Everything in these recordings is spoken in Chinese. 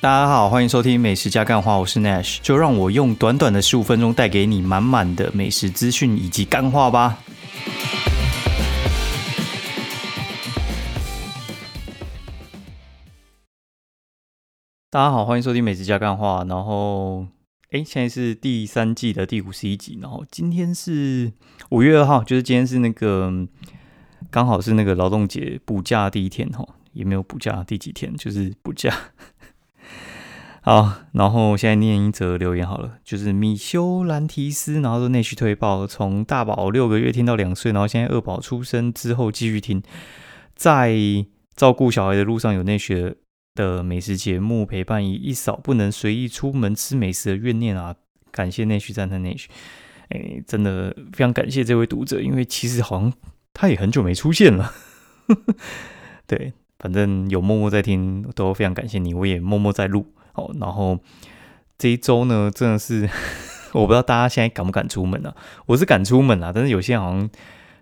大家好，欢迎收听《美食加干话》，我是 Nash，就让我用短短的十五分钟带给你满满的美食资讯以及干话吧。大家好，欢迎收听《美食加干话》，然后，哎，现在是第三季的第五十一集，然后今天是五月二号，就是今天是那个刚好是那个劳动节补假第一天哈，也没有补假第几天，就是补假。好，然后现在念一则留言好了，就是米修兰提斯，然后说内需推报，从大宝六个月听到两岁，然后现在二宝出生之后继续听，在照顾小孩的路上有内学的美食节目陪伴，以一扫不能随意出门吃美食的怨念啊！感谢内需赞叹内需，哎，真的非常感谢这位读者，因为其实好像他也很久没出现了，对，反正有默默在听，都非常感谢你，我也默默在录。哦，然后这一周呢，真的是 我不知道大家现在敢不敢出门啊？我是敢出门啊，但是有些人好像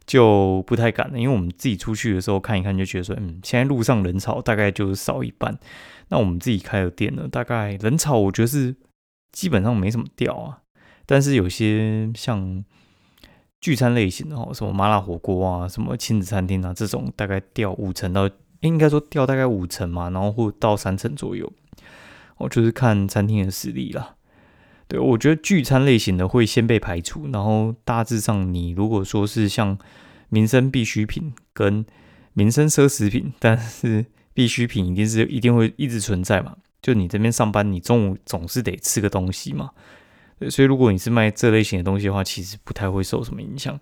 就不太敢了，因为我们自己出去的时候看一看，就觉得说，嗯，现在路上人潮大概就是少一半。那我们自己开的店呢，大概人潮我觉得是基本上没什么掉啊。但是有些像聚餐类型的哦，什么麻辣火锅啊，什么亲子餐厅啊，这种大概掉五成到，应该说掉大概五成嘛，然后或到三成左右。我就是看餐厅的实力啦。对我觉得聚餐类型的会先被排除，然后大致上你如果说是像民生必需品跟民生奢侈品，但是必需品一定是一定会一直存在嘛。就你这边上班，你中午总是得吃个东西嘛。所以如果你是卖这类型的东西的话，其实不太会受什么影响。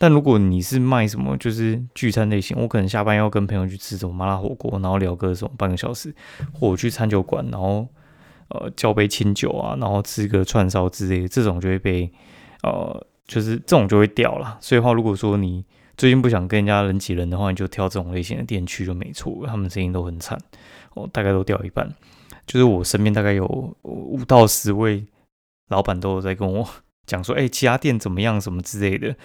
但如果你是卖什么，就是聚餐类型，我可能下班要跟朋友去吃什么麻辣火锅，然后聊个什么半个小时，或我去餐酒馆，然后呃叫杯清酒啊，然后吃个串烧之类的，这种就会被呃就是这种就会掉了。所以话，如果说你最近不想跟人家人挤人的话，你就挑这种类型的店去就没错。他们生意都很惨，哦，大概都掉一半。就是我身边大概有五到十位老板都有在跟我讲说，哎，其他店怎么样，什么之类的。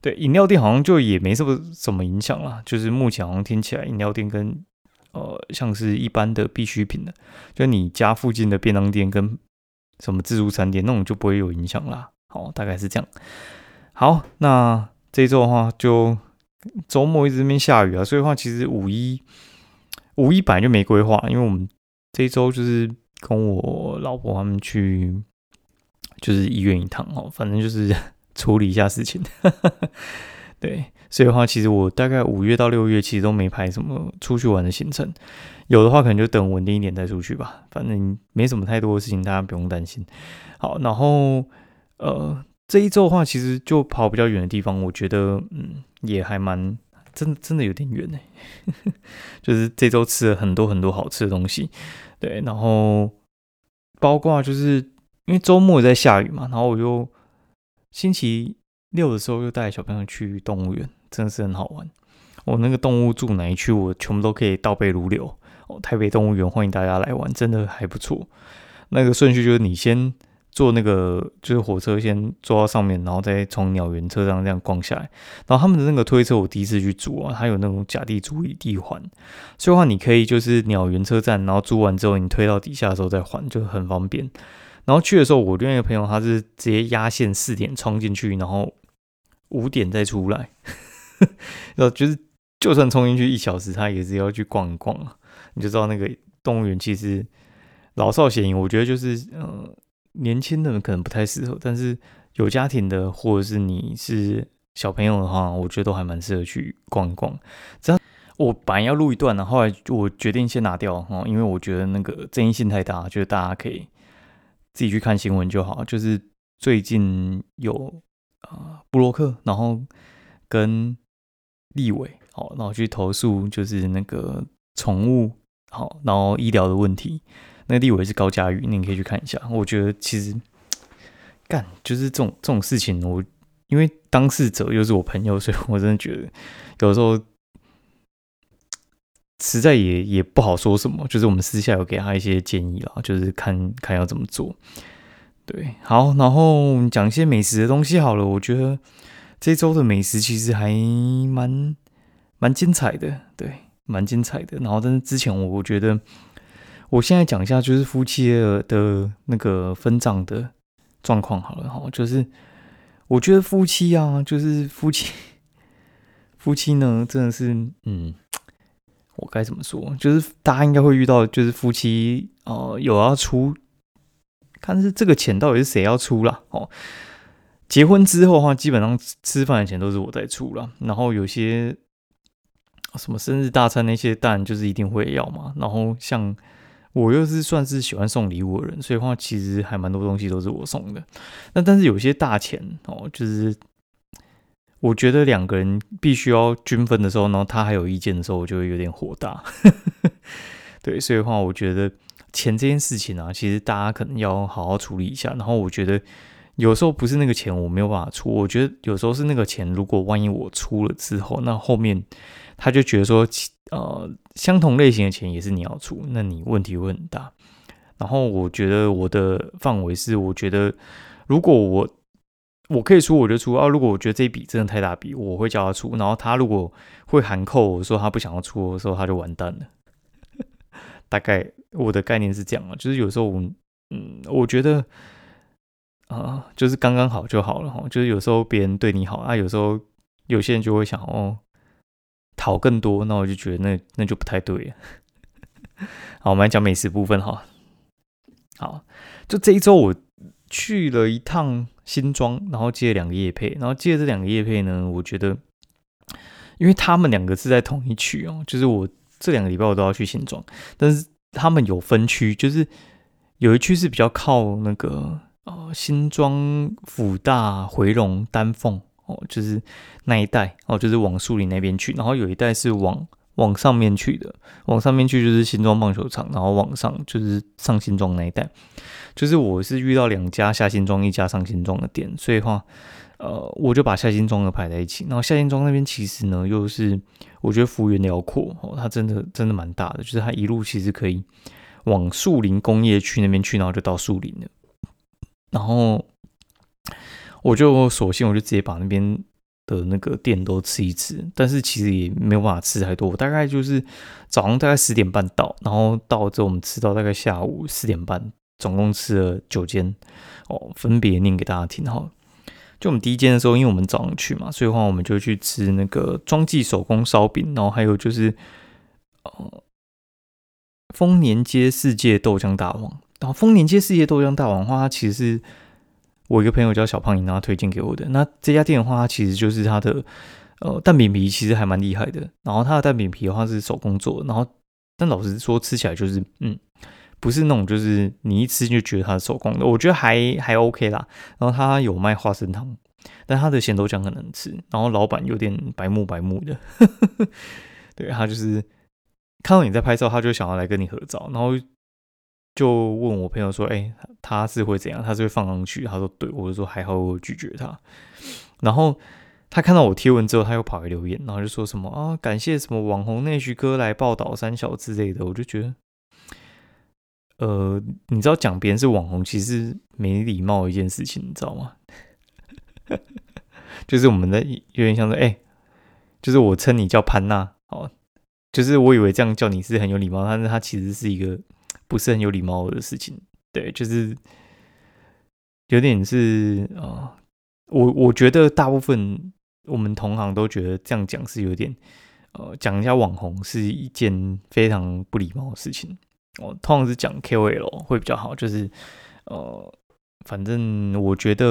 对饮料店好像就也没什么什么影响啦，就是目前好像听起来饮料店跟呃像是一般的必需品的，就你家附近的便当店跟什么自助餐店那种就不会有影响啦。好，大概是这样。好，那这周的话就周末一直这边下雨啊，所以的话其实五一五一本来就没规划，因为我们这周就是跟我老婆他们去就是医院一趟哦，反正就是。处理一下事情，对，所以的话，其实我大概五月到六月其实都没排什么出去玩的行程，有的话可能就等稳定一点再出去吧，反正没什么太多的事情，大家不用担心。好，然后呃这一周的话，其实就跑比较远的地方，我觉得嗯也还蛮真的真的有点远呢，就是这周吃了很多很多好吃的东西，对，然后包括就是因为周末在下雨嘛，然后我就。星期六的时候又带小朋友去动物园，真的是很好玩。我那个动物住哪一区，我全部都可以倒背如流。哦，台北动物园欢迎大家来玩，真的还不错。那个顺序就是你先坐那个就是火车，先坐到上面，然后再从鸟园车上这样逛下来。然后他们的那个推车我第一次去租啊，它有那种假地租地环，所以话你可以就是鸟园车站，然后租完之后你推到底下的时候再还，就很方便。然后去的时候，我另外一个朋友他是直接压线四点冲进去，然后五点再出来。然 后就是就算冲进去一小时，他也是要去逛一逛啊。你就知道那个动物园其实老少咸宜。我觉得就是呃年轻的人可能不太适合，但是有家庭的或者是你是小朋友的话，我觉得都还蛮适合去逛一逛。这样我本来要录一段呢，后来我决定先拿掉哦，因为我觉得那个争议性太大，就是大家可以。自己去看新闻就好，就是最近有啊布洛克，然后跟立委，好，然后去投诉就是那个宠物，好，然后医疗的问题。那个立委是高嘉瑜，你可以去看一下。我觉得其实干就是这种这种事情，我因为当事者又是我朋友，所以我真的觉得有时候。实在也也不好说什么，就是我们私下有给他一些建议啦，就是看看要怎么做。对，好，然后讲一些美食的东西好了。我觉得这周的美食其实还蛮蛮精彩的，对，蛮精彩的。然后，但是之前我我觉得我现在讲一下，就是夫妻的的那个分账的状况好了哈，就是我觉得夫妻啊，就是夫妻夫妻呢，真的是嗯，我该怎么说？就是大家应该会遇到，就是夫妻呃有要出，看是这个钱到底是谁要出了哦。结婚之后的话，基本上吃饭的钱都是我在出了，然后有些什么生日大餐那些，当然就是一定会要嘛。然后像我又是算是喜欢送礼物的人，所以话其实还蛮多东西都是我送的。那但是有些大钱哦，就是我觉得两个人必须要均分的时候，然后他还有意见的时候，我就会有点火大。对，所以的话我觉得钱这件事情啊，其实大家可能要好好处理一下。然后我觉得。有时候不是那个钱我没有办法出，我觉得有时候是那个钱，如果万一我出了之后，那后面他就觉得说，呃，相同类型的钱也是你要出，那你问题会很大。然后我觉得我的范围是，我觉得如果我我可以出我就出啊，如果我觉得这笔真的太大笔，我会叫他出。然后他如果会含扣，我说他不想要出的时候，他就完蛋了。大概我的概念是这样啊，就是有时候我，嗯，我觉得。啊，就是刚刚好就好了哈。就是有时候别人对你好啊，有时候有些人就会想哦，讨更多，那我就觉得那那就不太对了。好，我们来讲美食部分哈。好，就这一周我去了一趟新庄，然后接了两个夜配，然后接这两个夜配呢，我觉得因为他们两个是在同一区哦，就是我这两个礼拜我都要去新庄，但是他们有分区，就是有一区是比较靠那个。哦，新庄、辅大、回龙、丹凤，哦，就是那一带，哦，就是往树林那边去。然后有一带是往往上面去的，往上面去就是新庄棒球场，然后往上就是上新庄那一带。就是我是遇到两家下新庄，一家上新庄的店，所以话，呃，我就把下新庄的排在一起。然后下新庄那边其实呢，又是我觉得幅员辽阔，哦，它真的真的蛮大的，就是它一路其实可以往树林工业区那边去，然后就到树林了。然后我就索性我就直接把那边的那个店都吃一吃，但是其实也没有办法吃太多。大概就是早上大概十点半到，然后到之后我们吃到大概下午四点半，总共吃了九间哦，分别念给大家听哈。就我们第一间的时候，因为我们早上去嘛，所以的话我们就去吃那个庄记手工烧饼，然后还有就是呃丰年街世界豆浆大王。然后丰年街世界豆浆大王的话，它其实是我一个朋友叫小胖然他推荐给我的。那这家店的话，它其实就是它的呃蛋饼皮其实还蛮厉害的。然后它的蛋饼皮的话是手工做。然后但老实说，吃起来就是嗯，不是那种就是你一吃就觉得它是手工的。我觉得还还 OK 啦。然后它有卖花生汤，但它的咸豆浆很难吃。然后老板有点白目白目的，对他就是看到你在拍照，他就想要来跟你合照，然后。就问我朋友说：“哎，他是会怎样？他是会放上去？”他说：“对。”我就说：“还好我拒绝他。”然后他看到我贴文之后，他又跑来留言，然后就说什么啊，感谢什么网红内徐哥来报道三小之类的。我就觉得，呃，你知道讲别人是网红，其实没礼貌一件事情，你知道吗？就是我们的有点像说，哎，就是我称你叫潘娜，哦，就是我以为这样叫你是很有礼貌，但是他其实是一个。不是很有礼貌的事情，对，就是有点是啊，我我觉得大部分我们同行都觉得这样讲是有点，呃，讲一家网红是一件非常不礼貌的事情。我通常是讲 KOL 会比较好，就是呃，反正我觉得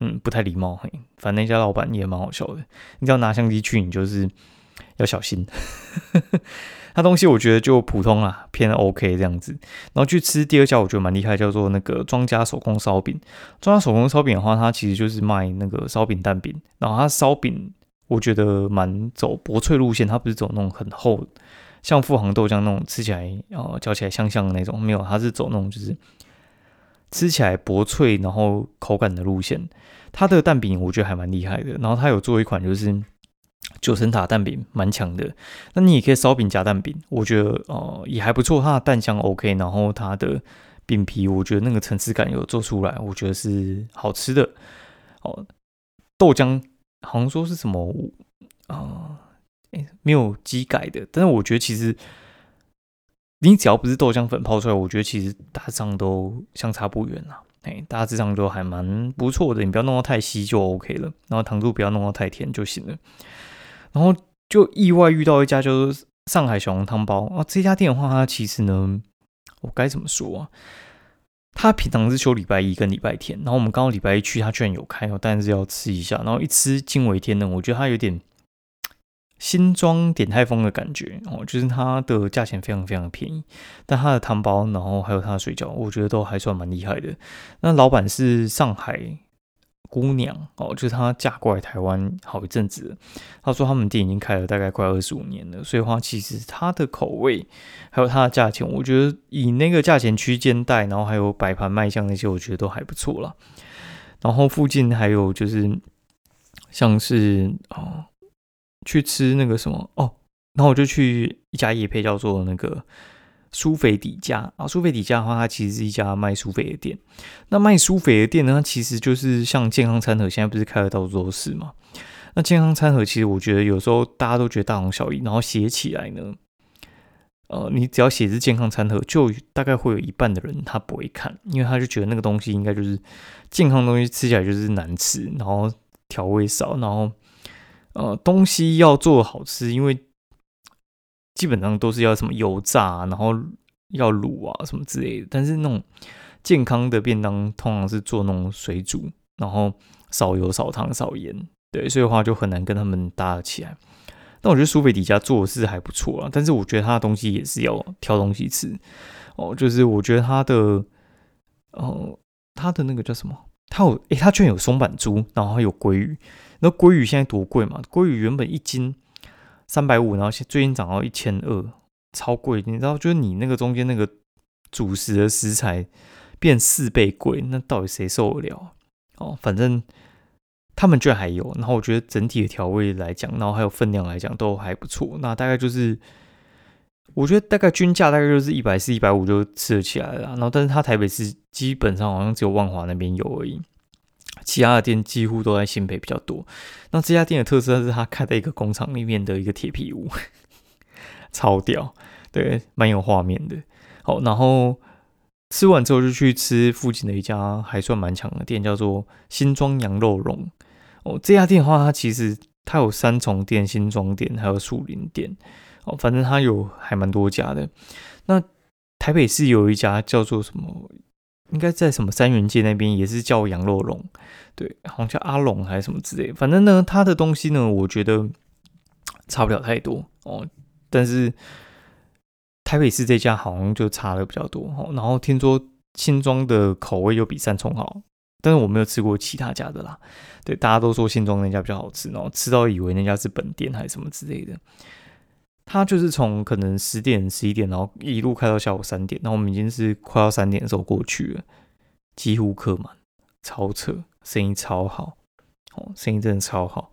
嗯不太礼貌。嘿，反正那家老板也蛮好笑的，你只要拿相机去，你就是要小心。它东西我觉得就普通啦，偏 OK 这样子。然后去吃第二家，我觉得蛮厉害，叫做那个庄家手工烧饼。庄家手工烧饼的话，它其实就是卖那个烧饼蛋饼。然后它烧饼，我觉得蛮走薄脆路线，它不是走那种很厚，像富航豆浆那种吃起来呃嚼起来香香的那种，没有，它是走那种就是吃起来薄脆，然后口感的路线。它的蛋饼我觉得还蛮厉害的。然后它有做一款就是。九层塔蛋饼蛮强的，那你也可以烧饼夹蛋饼，我觉得呃也还不错，它的蛋香 OK，然后它的饼皮我觉得那个层次感有做出来，我觉得是好吃的。哦，豆浆好像说是什么啊，没有机改的，但是我觉得其实你只要不是豆浆粉泡出来，我觉得其实大致上都相差不远啦。哎，大致上都还蛮不错的，你不要弄到太稀就 OK 了，然后糖度不要弄到太甜就行了。然后就意外遇到一家就是上海小笼汤包啊，这家店的话，它其实呢，我该怎么说啊？他平常是休礼拜一跟礼拜天，然后我们刚好礼拜一去，他居然有开哦，但是要吃一下，然后一吃惊为天人，我觉得它有点。新装点泰丰的感觉哦，就是它的价钱非常非常便宜，但它的汤包，然后还有它的水饺，我觉得都还算蛮厉害的。那老板是上海姑娘哦，就是她嫁过来台湾好一阵子，她说他们店已经开了大概快二十五年了，所以话其实它的口味还有它的价钱，我觉得以那个价钱区间带，然后还有摆盘卖相那些，我觉得都还不错了。然后附近还有就是像是哦。去吃那个什么哦，然后我就去一家夜配叫做那个苏肥底家啊。苏肥底家的话，它其实是一家卖苏肥的店。那卖苏肥的店呢，它其实就是像健康餐盒，现在不是开的到处都是嘛？那健康餐盒其实我觉得有时候大家都觉得大同小异，然后写起来呢，呃，你只要写是健康餐盒，就大概会有一半的人他不会看，因为他就觉得那个东西应该就是健康东西，吃起来就是难吃，然后调味少，然后。呃，东西要做好吃，因为基本上都是要什么油炸，然后要卤啊什么之类的。但是那种健康的便当，通常是做那种水煮，然后少油、少糖、少盐，对，所以的话就很难跟他们搭得起来。那我觉得苏菲底家做的是还不错啊，但是我觉得他的东西也是要挑东西吃哦。就是我觉得他的，呃，他的那个叫什么？他有诶，他居然有松板猪，然后还有鲑鱼。那鲑鱼现在多贵嘛？鲑鱼原本一斤三百五，然后现最近涨到一千二，超贵。你知道，就是你那个中间那个主食的食材变四倍贵，那到底谁受得了？哦，反正他们居然还有。然后我觉得整体的调味来讲，然后还有分量来讲都还不错。那大概就是，我觉得大概均价大概就是一百四、一百五就吃得起来了。然后，但是它台北市基本上好像只有万华那边有而已。其他的店几乎都在新北比较多。那这家店的特色是它开在一个工厂里面的一个铁皮屋，超屌，对，蛮有画面的。好，然后吃完之后就去吃附近的一家还算蛮强的店，叫做新庄羊肉笼。哦，这家店的话，它其实它有三重店、新庄店还有树林店。哦，反正它有还蛮多家的。那台北市有一家叫做什么？应该在什么三元街那边也是叫羊肉龙，对，好像叫阿龙还是什么之类。反正呢，他的东西呢，我觉得差不了太多哦。但是台北市这家好像就差的比较多哦。然后听说新庄的口味又比三重好，但是我没有吃过其他家的啦。对，大家都说新庄那家比较好吃，然后吃到以为那家是本店还是什么之类的。他就是从可能十点、十一点，然后一路开到下午三点，然后我们已经是快要三点的时候过去了，几乎客满，超扯，生意超好，哦，生意真的超好。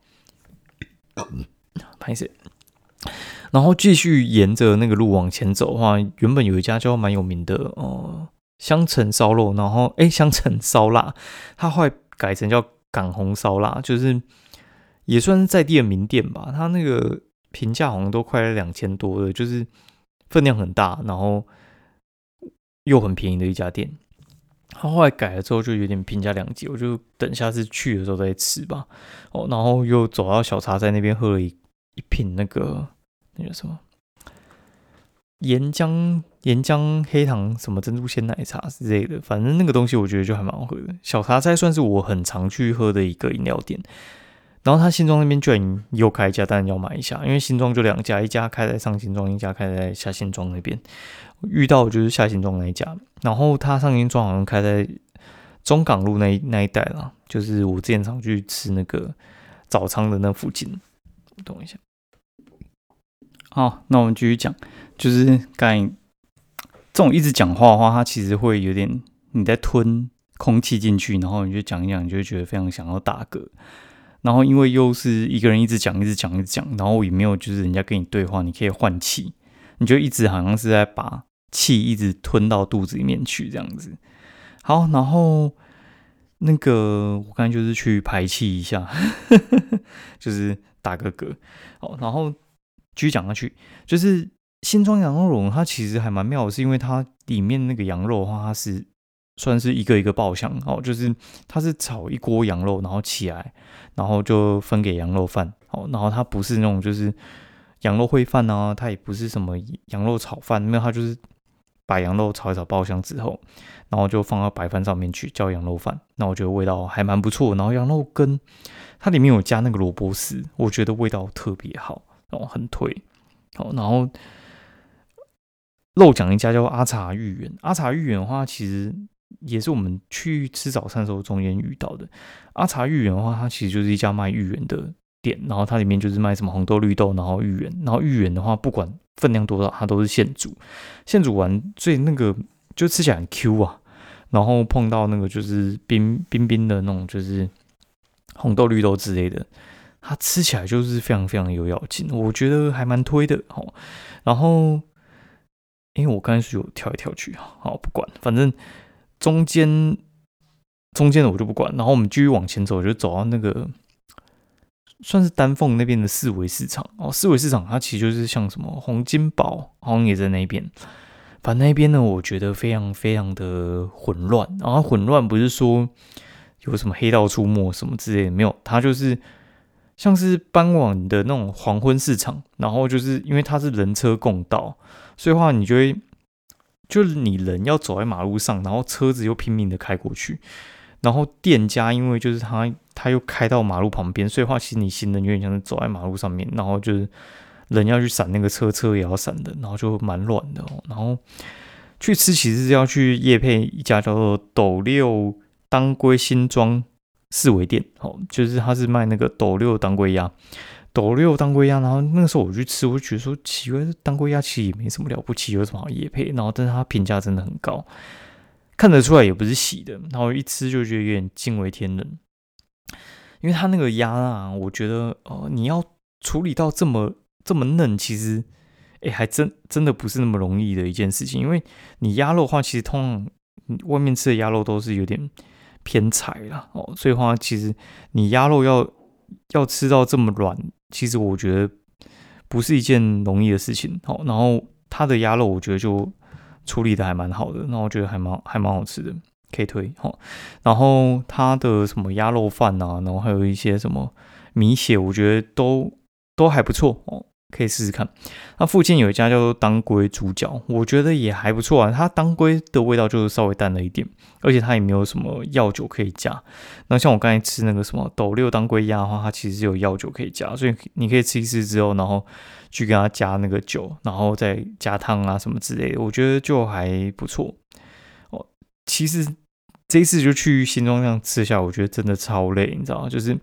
拍摄，然后继续沿着那个路往前走的话，原本有一家叫蛮有名的哦，香橙烧肉，然后哎，香橙烧腊，它后来改成叫港红烧腊，就是也算是在地的名店吧，它那个。评价好像都快两千多了，就是分量很大，然后又很便宜的一家店。他后来改了之后，就有点评价两极，我就等下次去的时候再吃吧。哦，然后又走到小茶在那边喝了一一瓶那个那个什么岩浆岩浆黑糖什么珍珠鲜奶茶之类的，反正那个东西我觉得就还蛮好喝的。小茶菜算是我很常去喝的一个饮料店。然后他新庄那边居然又开一家，当然要买一下，因为新庄就两家，一家开在上新庄，一家开在下新庄那边。遇到就是下新庄那一家，然后他上新庄好像开在中港路那那一带啦，就是我之前常去吃那个早餐的那附近。等一下，好，那我们继续讲，就是刚这种一直讲话的话，它其实会有点你在吞空气进去，然后你就讲一讲，你就会觉得非常想要打嗝。然后因为又是一个人一直讲一直讲一直讲，然后也没有就是人家跟你对话，你可以换气，你就一直好像是在把气一直吞到肚子里面去这样子。好，然后那个我刚才就是去排气一下，就是打个嗝。好，然后继续讲下去，就是新庄羊肉笼它其实还蛮妙的，是因为它里面那个羊肉的话，它是算是一个一个爆香哦，就是它是炒一锅羊肉，然后起来，然后就分给羊肉饭哦，然后它不是那种就是羊肉烩饭啊，它也不是什么羊肉炒饭，没有，它就是把羊肉炒一炒爆香之后，然后就放到白饭上面去叫羊肉饭，那我觉得味道还蛮不错，然后羊肉羹它里面有加那个萝卜丝，我觉得味道特别好，然后很推，好，然后。漏讲一家叫阿茶芋圆，阿茶芋圆的话，其实也是我们去吃早餐的时候中间遇到的。阿茶芋圆的话，它其实就是一家卖芋圆的店，然后它里面就是卖什么红豆、绿豆，然后芋圆，然后芋圆的话，不管分量多少，它都是现煮，现煮完，所以那个就吃起来很 Q 啊。然后碰到那个就是冰冰冰的那种，就是红豆、绿豆之类的，它吃起来就是非常非常有咬劲，我觉得还蛮推的哦。然后。因为我刚才是有跳来跳去，好不管，反正中间中间的我就不管。然后我们继续往前走，就走到那个算是丹凤那边的四维市场哦。四维市场它其实就是像什么洪金宝，好像也在那边。反正那边呢，我觉得非常非常的混乱。然后混乱不是说有什么黑道出没什么之类的，没有，它就是像是傍晚的那种黄昏市场。然后就是因为它是人车共道。所以话，你就会就是你人要走在马路上，然后车子又拼命的开过去，然后店家因为就是他他又开到马路旁边，所以话其实你行人有点像是走在马路上面，然后就是人要去闪那个车，车也要闪的，然后就蛮乱的。然后去吃其实是要去夜配一家叫做斗六当归新庄四维店，哦，就是他是卖那个斗六当归鸭。斗六当归鸭，然后那个时候我去吃，我就觉得说奇怪，当归鸭其实也没什么了不起，有什么好野配？然后但是它评价真的很高，看得出来也不是洗的，然后一吃就觉得有点惊为天人，因为它那个鸭啊，我觉得哦，你要处理到这么这么嫩，其实哎，还真真的不是那么容易的一件事情，因为你鸭肉的话，其实通常外面吃的鸭肉都是有点偏柴啦，哦，所以话其实你鸭肉要要吃到这么软。其实我觉得不是一件容易的事情，好，然后它的鸭肉我觉得就处理的还蛮好的，那我觉得还蛮还蛮好吃的，可以推，好，然后它的什么鸭肉饭啊，然后还有一些什么米血，我觉得都都还不错哦。可以试试看，那附近有一家叫做当归猪脚，我觉得也还不错啊。它当归的味道就是稍微淡了一点，而且它也没有什么药酒可以加。那像我刚才吃那个什么斗六当归鸭的话，它其实是有药酒可以加，所以你可以吃一次之后，然后去给它加那个酒，然后再加汤啊什么之类的，我觉得就还不错。哦，其实这一次就去新庄这样吃下，我觉得真的超累，你知道吗？就是因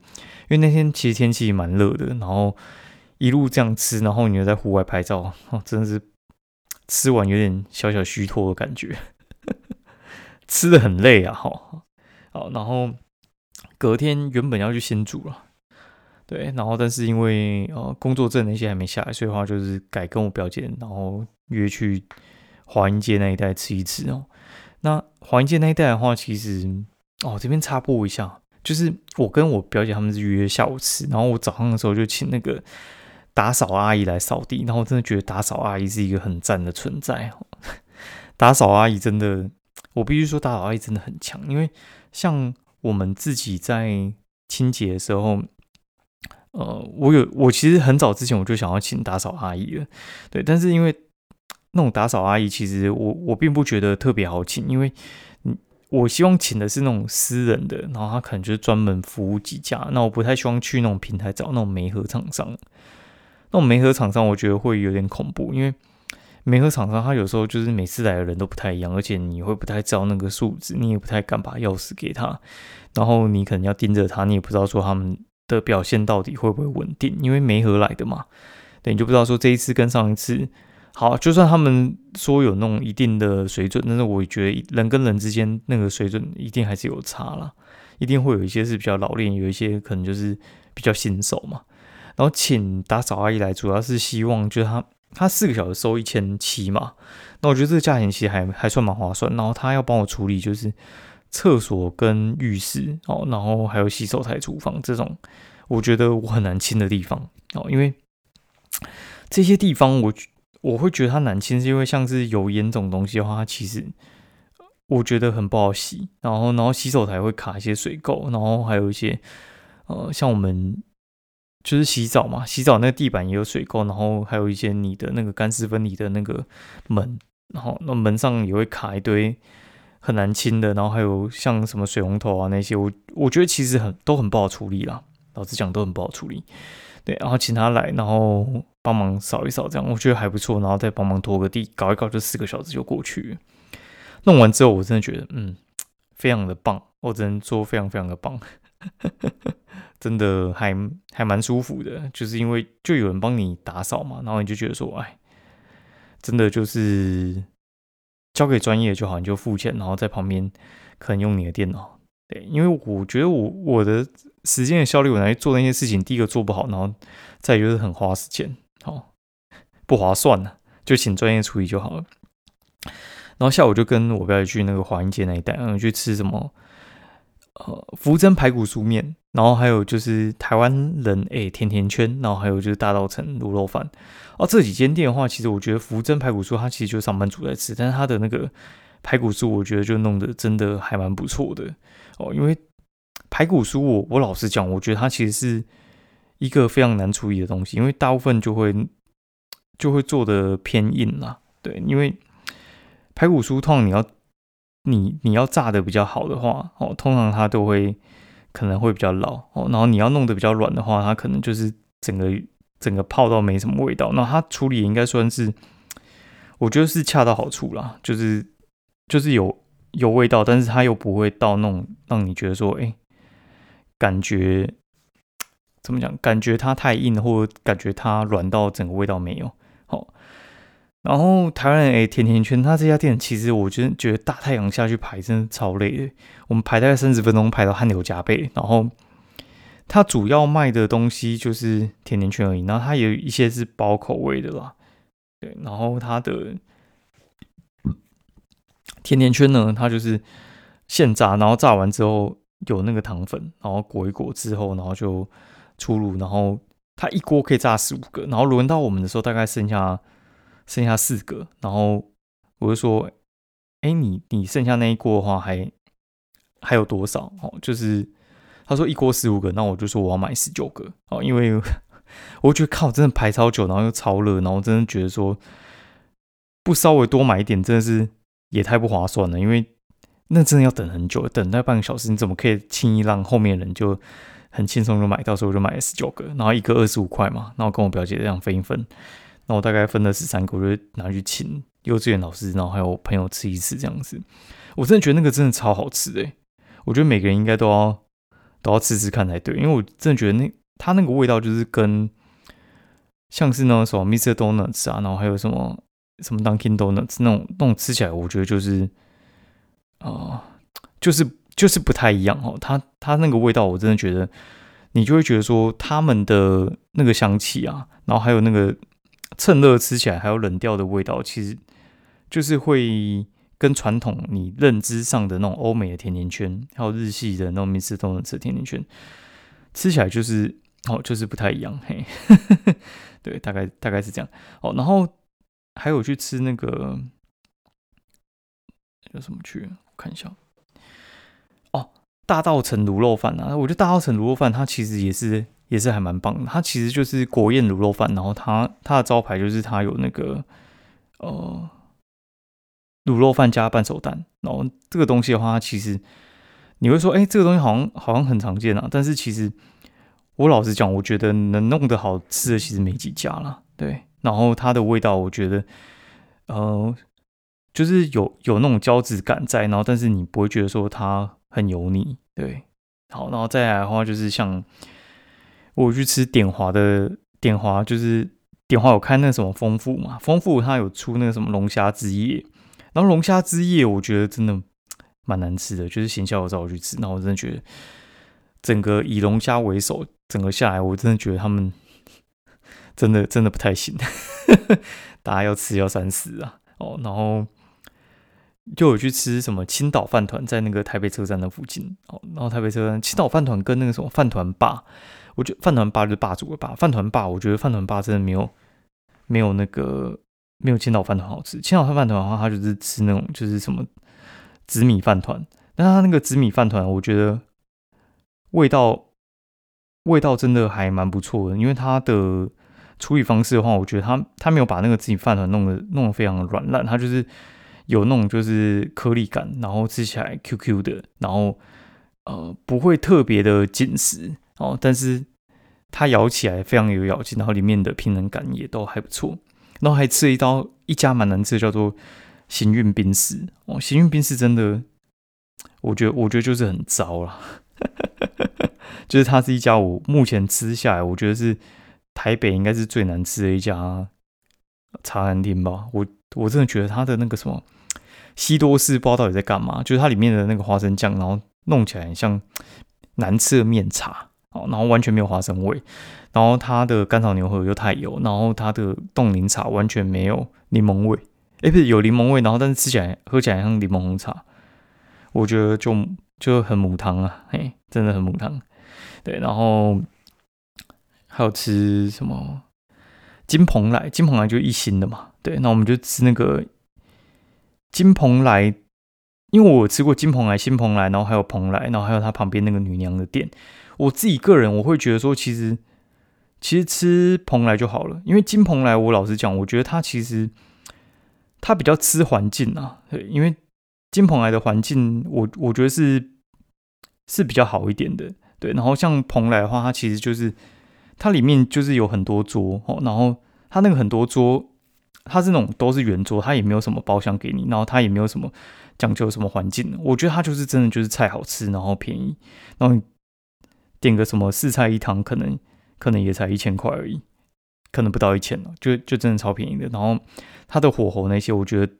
为那天其实天气蛮热的，然后。一路这样吃，然后你又在户外拍照，哦，真的是吃完有点小小虚脱的感觉，吃的很累啊，哈，好，然后隔天原本要去新竹了，对，然后但是因为呃工作证那些还没下来，所以话就是改跟我表姐，然后约去华阴街那一带吃一吃哦。那华阴街那一带的话，其实哦这边插播一下，就是我跟我表姐他们是约下午吃，然后我早上的时候就请那个。打扫阿姨来扫地，然后我真的觉得打扫阿姨是一个很赞的存在哦。打扫阿姨真的，我必须说打扫阿姨真的很强。因为像我们自己在清洁的时候，呃，我有我其实很早之前我就想要请打扫阿姨了，对。但是因为那种打扫阿姨，其实我我并不觉得特别好请，因为嗯，我希望请的是那种私人的，然后他可能就是专门服务几家。那我不太希望去那种平台找那种媒合厂商。那种煤核厂商，我觉得会有点恐怖，因为煤核厂商他有时候就是每次来的人都不太一样，而且你会不太知道那个数字，你也不太敢把钥匙给他，然后你可能要盯着他，你也不知道说他们的表现到底会不会稳定，因为煤核来的嘛，对，你就不知道说这一次跟上一次，好，就算他们说有那种一定的水准，但是我觉得人跟人之间那个水准一定还是有差啦，一定会有一些是比较老练，有一些可能就是比较新手嘛。然后请打扫阿姨来，主要是希望就是他他四个小时收一千七嘛，那我觉得这个价钱其实还还算蛮划算。然后他要帮我处理就是厕所跟浴室哦，然后还有洗手台、厨房这种，我觉得我很难清的地方哦，因为这些地方我我会觉得它难清，是因为像是油烟这种东西的话，它其实我觉得很不好洗。然后，然后洗手台会卡一些水垢，然后还有一些呃，像我们就是洗澡嘛，洗澡那个地板也有水垢，然后还有一些你的那个干湿分离的那个门，然后那门上也会卡一堆很难清的。然后还有像什么水龙头啊那些，我我觉得其实很都很不好处理啦。老实讲，都很不好处理。对，然后请他来，然后。帮忙扫一扫，这样我觉得还不错，然后再帮忙拖个地，搞一搞，就四个小时就过去。弄完之后，我真的觉得，嗯，非常的棒，我只能说非常非常的棒，呵呵呵真的还还蛮舒服的，就是因为就有人帮你打扫嘛，然后你就觉得说，哎，真的就是交给专业就好，你就付钱，然后在旁边可能用你的电脑。对，因为我觉得我我的时间的效率，我来做那些事情，第一个做不好，然后再就是很花时间。好，不划算呢，就请专业处理就好了。然后下午就跟我表姐去那个华阴街那一带，嗯，去吃什么呃福珍排骨酥面，然后还有就是台湾人诶甜甜圈，然后还有就是大稻城卤肉饭。哦，这几间店的话，其实我觉得福珍排骨酥它其实就上班族在吃，但是它的那个排骨酥，我觉得就弄得真的还蛮不错的哦。因为排骨酥，我我老实讲，我觉得它其实是。一个非常难处理的东西，因为大部分就会就会做的偏硬啦。对，因为排骨酥通常你要你你要炸的比较好的话，哦，通常它都会可能会比较老哦。然后你要弄得比较软的话，它可能就是整个整个泡到没什么味道。那它处理应该算是，我觉得是恰到好处啦，就是就是有有味道，但是它又不会到那种让你觉得说，哎，感觉。怎么讲？感觉它太硬，或感觉它软到整个味道没有好。然后台湾诶甜甜圈，它这家店其实我觉得觉得大太阳下去排真的超累的。我们排大概三十分钟，排到汗流浃背。然后它主要卖的东西就是甜甜圈而已。然后它有一些是包口味的啦，对。然后它的甜甜圈呢，它就是现炸，然后炸完之后有那个糖粉，然后裹一裹之后，然后就。出炉，然后它一锅可以炸十五个，然后轮到我们的时候大概剩下剩下四个，然后我就说，哎，你你剩下那一锅的话还还有多少？哦，就是他说一锅十五个，那我就说我要买十九个哦，因为 我觉得靠，真的排超久，然后又超热，然后真的觉得说不稍微多买一点，真的是也太不划算了，因为那真的要等很久，等待半个小时，你怎么可以轻易让后面人就？很轻松就买到，时候我就买了十九个，然后一个二十五块嘛，然后跟我表姐这样分一分，那我大概分了十三个，我就拿去请幼稚园老师，然后还有朋友吃一次这样子。我真的觉得那个真的超好吃诶，我觉得每个人应该都要都要吃吃看才对，因为我真的觉得那它那个味道就是跟像是那种什么 Mr. Donuts 啊，然后还有什么什么 Dunkin Donuts 那种那种吃起来，我觉得就是啊，就是。就是不太一样哦，它它那个味道，我真的觉得，你就会觉得说，他们的那个香气啊，然后还有那个趁热吃起来还有冷掉的味道，其实就是会跟传统你认知上的那种欧美的甜甜圈，还有日系的那种米斯东的吃甜甜圈，吃起来就是哦，就是不太一样嘿，对，大概大概是这样哦，然后还有去吃那个有什么去？我看一下。哦大稻城卤肉饭啊，我觉得大稻城卤肉饭它其实也是也是还蛮棒的。它其实就是国宴卤肉饭，然后它它的招牌就是它有那个呃卤肉饭加半熟蛋。然后这个东西的话，其实你会说，哎，这个东西好像好像很常见啊。但是其实我老实讲，我觉得能弄得好吃的其实没几家了。对，然后它的味道，我觉得呃就是有有那种胶质感在，然后但是你不会觉得说它。很油腻，对，好，然后再来的话就是像我去吃点华的点华，就是点华有开那什么丰富嘛，丰富它有出那个什么龙虾之夜，然后龙虾之夜我觉得真的蛮难吃的，就是行销有找我去吃，然后我真的觉得整个以龙虾为首，整个下来我真的觉得他们 真的真的不太行，大家要吃要三思啊，哦，然后。就有去吃什么青岛饭团，在那个台北车站的附近哦。然后台北车站青岛饭团跟那个什么饭团霸，我觉得饭团霸就是霸主的霸。饭团霸，我觉得饭团霸真的没有没有那个没有千岛饭团好吃。千岛饭团的话，它就是吃那种就是什么紫米饭团，但它那个紫米饭团，我觉得味道味道真的还蛮不错的，因为它的处理方式的话，我觉得它它没有把那个紫米饭团弄得弄得非常软烂，它就是有那种就是颗粒感，然后吃起来 Q Q 的，然后呃不会特别的紧实哦，但是。它咬起来非常有咬劲，然后里面的平衡感也都还不错。然后还吃了一道一家蛮难吃的，叫做行运冰室哦。行运冰室真的，我觉得我觉得就是很糟了。就是它是一家我目前吃下来，我觉得是台北应该是最难吃的一家茶餐厅吧。我我真的觉得它的那个什么西多士不知道到底在干嘛，就是它里面的那个花生酱，然后弄起来很像难吃的面茶。哦，然后完全没有花生味，然后它的干炒牛河又太油，然后它的冻柠茶完全没有柠檬味，哎，不是有柠檬味，然后但是吃起来喝起来像柠檬红茶，我觉得就就很母汤啊，嘿，真的很母汤。对，然后还有吃什么金蓬莱，金蓬莱就一星的嘛，对，那我们就吃那个金蓬莱，因为我吃过金蓬莱、新蓬莱，然后还有蓬莱，然后还有它旁边那个女娘的店。我自己个人我会觉得说，其实其实吃蓬莱就好了，因为金蓬莱，我老实讲，我觉得它其实它比较吃环境啊，因为金蓬莱的环境，我我觉得是是比较好一点的，对。然后像蓬莱的话，它其实就是它里面就是有很多桌哦，然后它那个很多桌，它是那种都是圆桌，它也没有什么包厢给你，然后它也没有什么讲究什么环境，我觉得它就是真的就是菜好吃，然后便宜，然后。点个什么四菜一汤，可能可能也才一千块而已，可能不到一千了，就就真的超便宜的。然后它的火候那些，我觉得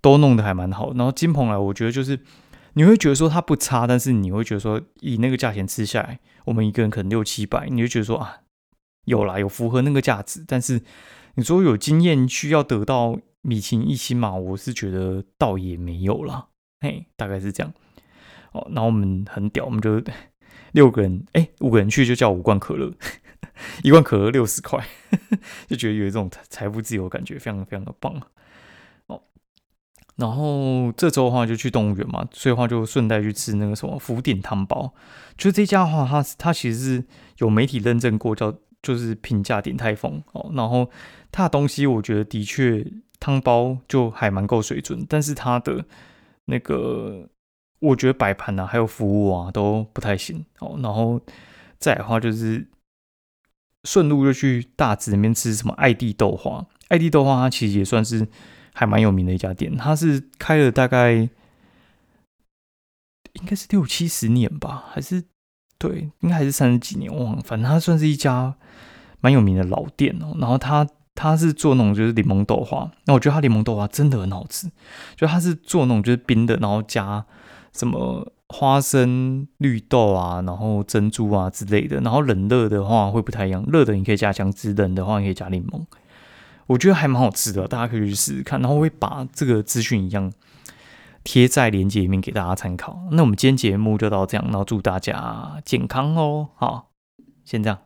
都弄得还蛮好。然后金鹏来，我觉得就是你会觉得说它不差，但是你会觉得说以那个价钱吃下来，我们一个人可能六七百，你就觉得说啊，有啦，有符合那个价值。但是你说有经验需要得到米其林一星嘛？我是觉得倒也没有啦，嘿，大概是这样。哦，然后我们很屌，我们就。六个人，哎，五个人去就叫五罐可乐，一罐可乐六十块，就觉得有一种财富自由感觉，非常非常的棒哦。然后这周的话就去动物园嘛，所以的话就顺带去吃那个什么福鼎汤包。就这家的话，它它其实是有媒体认证过，叫就是评价鼎泰丰哦。然后它的东西，我觉得的确汤包就还蛮够水准，但是它的那个。我觉得摆盘啊，还有服务啊，都不太行哦。然后再的话，就是顺路就去大直那边吃什么爱地豆花。爱地豆花它其实也算是还蛮有名的一家店，它是开了大概应该是六七十年吧，还是对，应该还是三十几年，忘了。反正它算是一家蛮有名的老店哦。然后它它是做那种就是柠檬豆花，那我觉得它柠檬豆花真的很好吃，就它是做那种就是冰的，然后加。什么花生、绿豆啊，然后珍珠啊之类的，然后冷热的话会不太一样。热的你可以加姜汁，冷的话你可以加柠檬。我觉得还蛮好吃的，大家可以去试试看。然后会把这个资讯一样贴在链接里面给大家参考。那我们今天节目就到这样，然后祝大家健康哦。好，先这样。